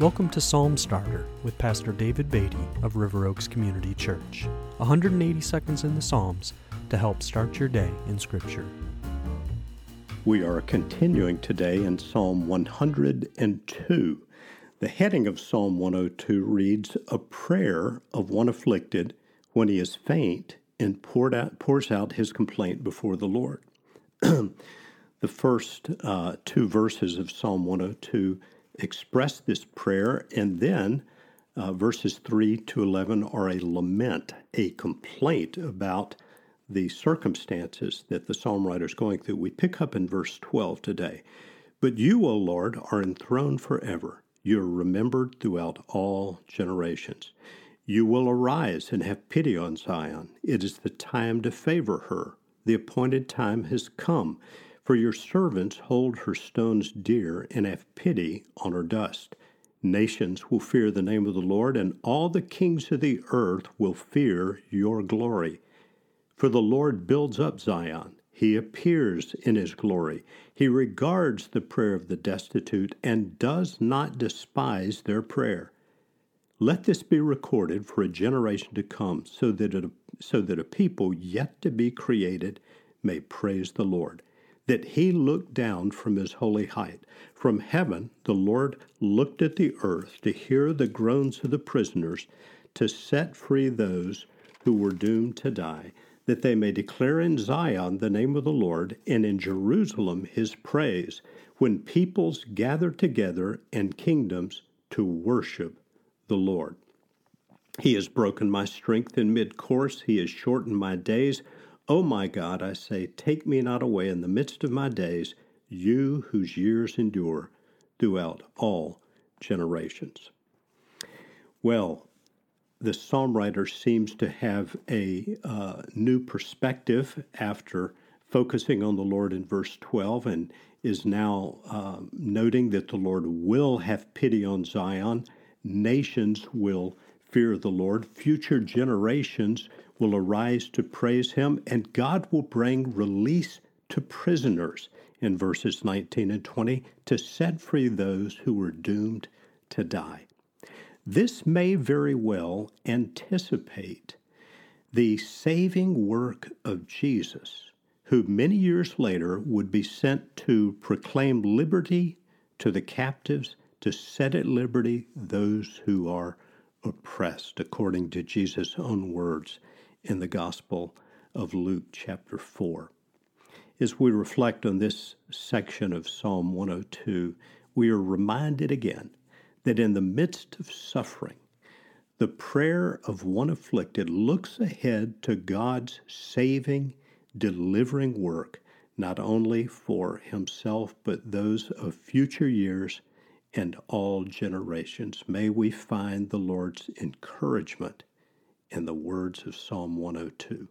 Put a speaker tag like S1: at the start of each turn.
S1: Welcome to Psalm Starter with Pastor David Beatty of River Oaks Community Church. 180 seconds in the Psalms to help start your day in Scripture.
S2: We are continuing today in Psalm 102. The heading of Psalm 102 reads, A prayer of one afflicted when he is faint and out, pours out his complaint before the Lord. the first uh, two verses of Psalm 102 express this prayer, and then uh, verses 3 to 11 are a lament, a complaint about the circumstances that the psalm writer is going through. We pick up in verse 12 today. But you, O Lord, are enthroned forever. You are remembered throughout all generations. You will arise and have pity on Zion. It is the time to favor her. The appointed time has come. For your servants hold her stones dear and have pity on her dust. Nations will fear the name of the Lord, and all the kings of the earth will fear your glory. For the Lord builds up Zion. He appears in his glory. He regards the prayer of the destitute and does not despise their prayer. Let this be recorded for a generation to come, so that, a, so that a people yet to be created may praise the Lord that he looked down from his holy height. From heaven, the Lord looked at the earth to hear the groans of the prisoners, to set free those who were doomed to die, that they may declare in Zion the name of the Lord, and in Jerusalem his praise, when peoples gather together and kingdoms to worship the Lord. He has broken my strength in mid course, he has shortened my days. O my God, I say, take me not away in the midst of my days, you whose years endure throughout all generations. Well, the psalm writer seems to have a uh, new perspective after focusing on the Lord in verse 12 and is now uh, noting that the Lord will have pity on Zion. Nations will fear of the Lord. Future generations will arise to praise him, and God will bring release to prisoners in verses 19 and 20 to set free those who were doomed to die. This may very well anticipate the saving work of Jesus, who many years later would be sent to proclaim liberty to the captives, to set at liberty those who are oppressed, according to Jesus' own words in the Gospel of Luke, chapter 4. As we reflect on this section of Psalm 102, we are reminded again that in the midst of suffering, the prayer of one afflicted looks ahead to God's saving, delivering work, not only for himself, but those of future years and all generations. May we find the Lord's encouragement in the words of Psalm 102.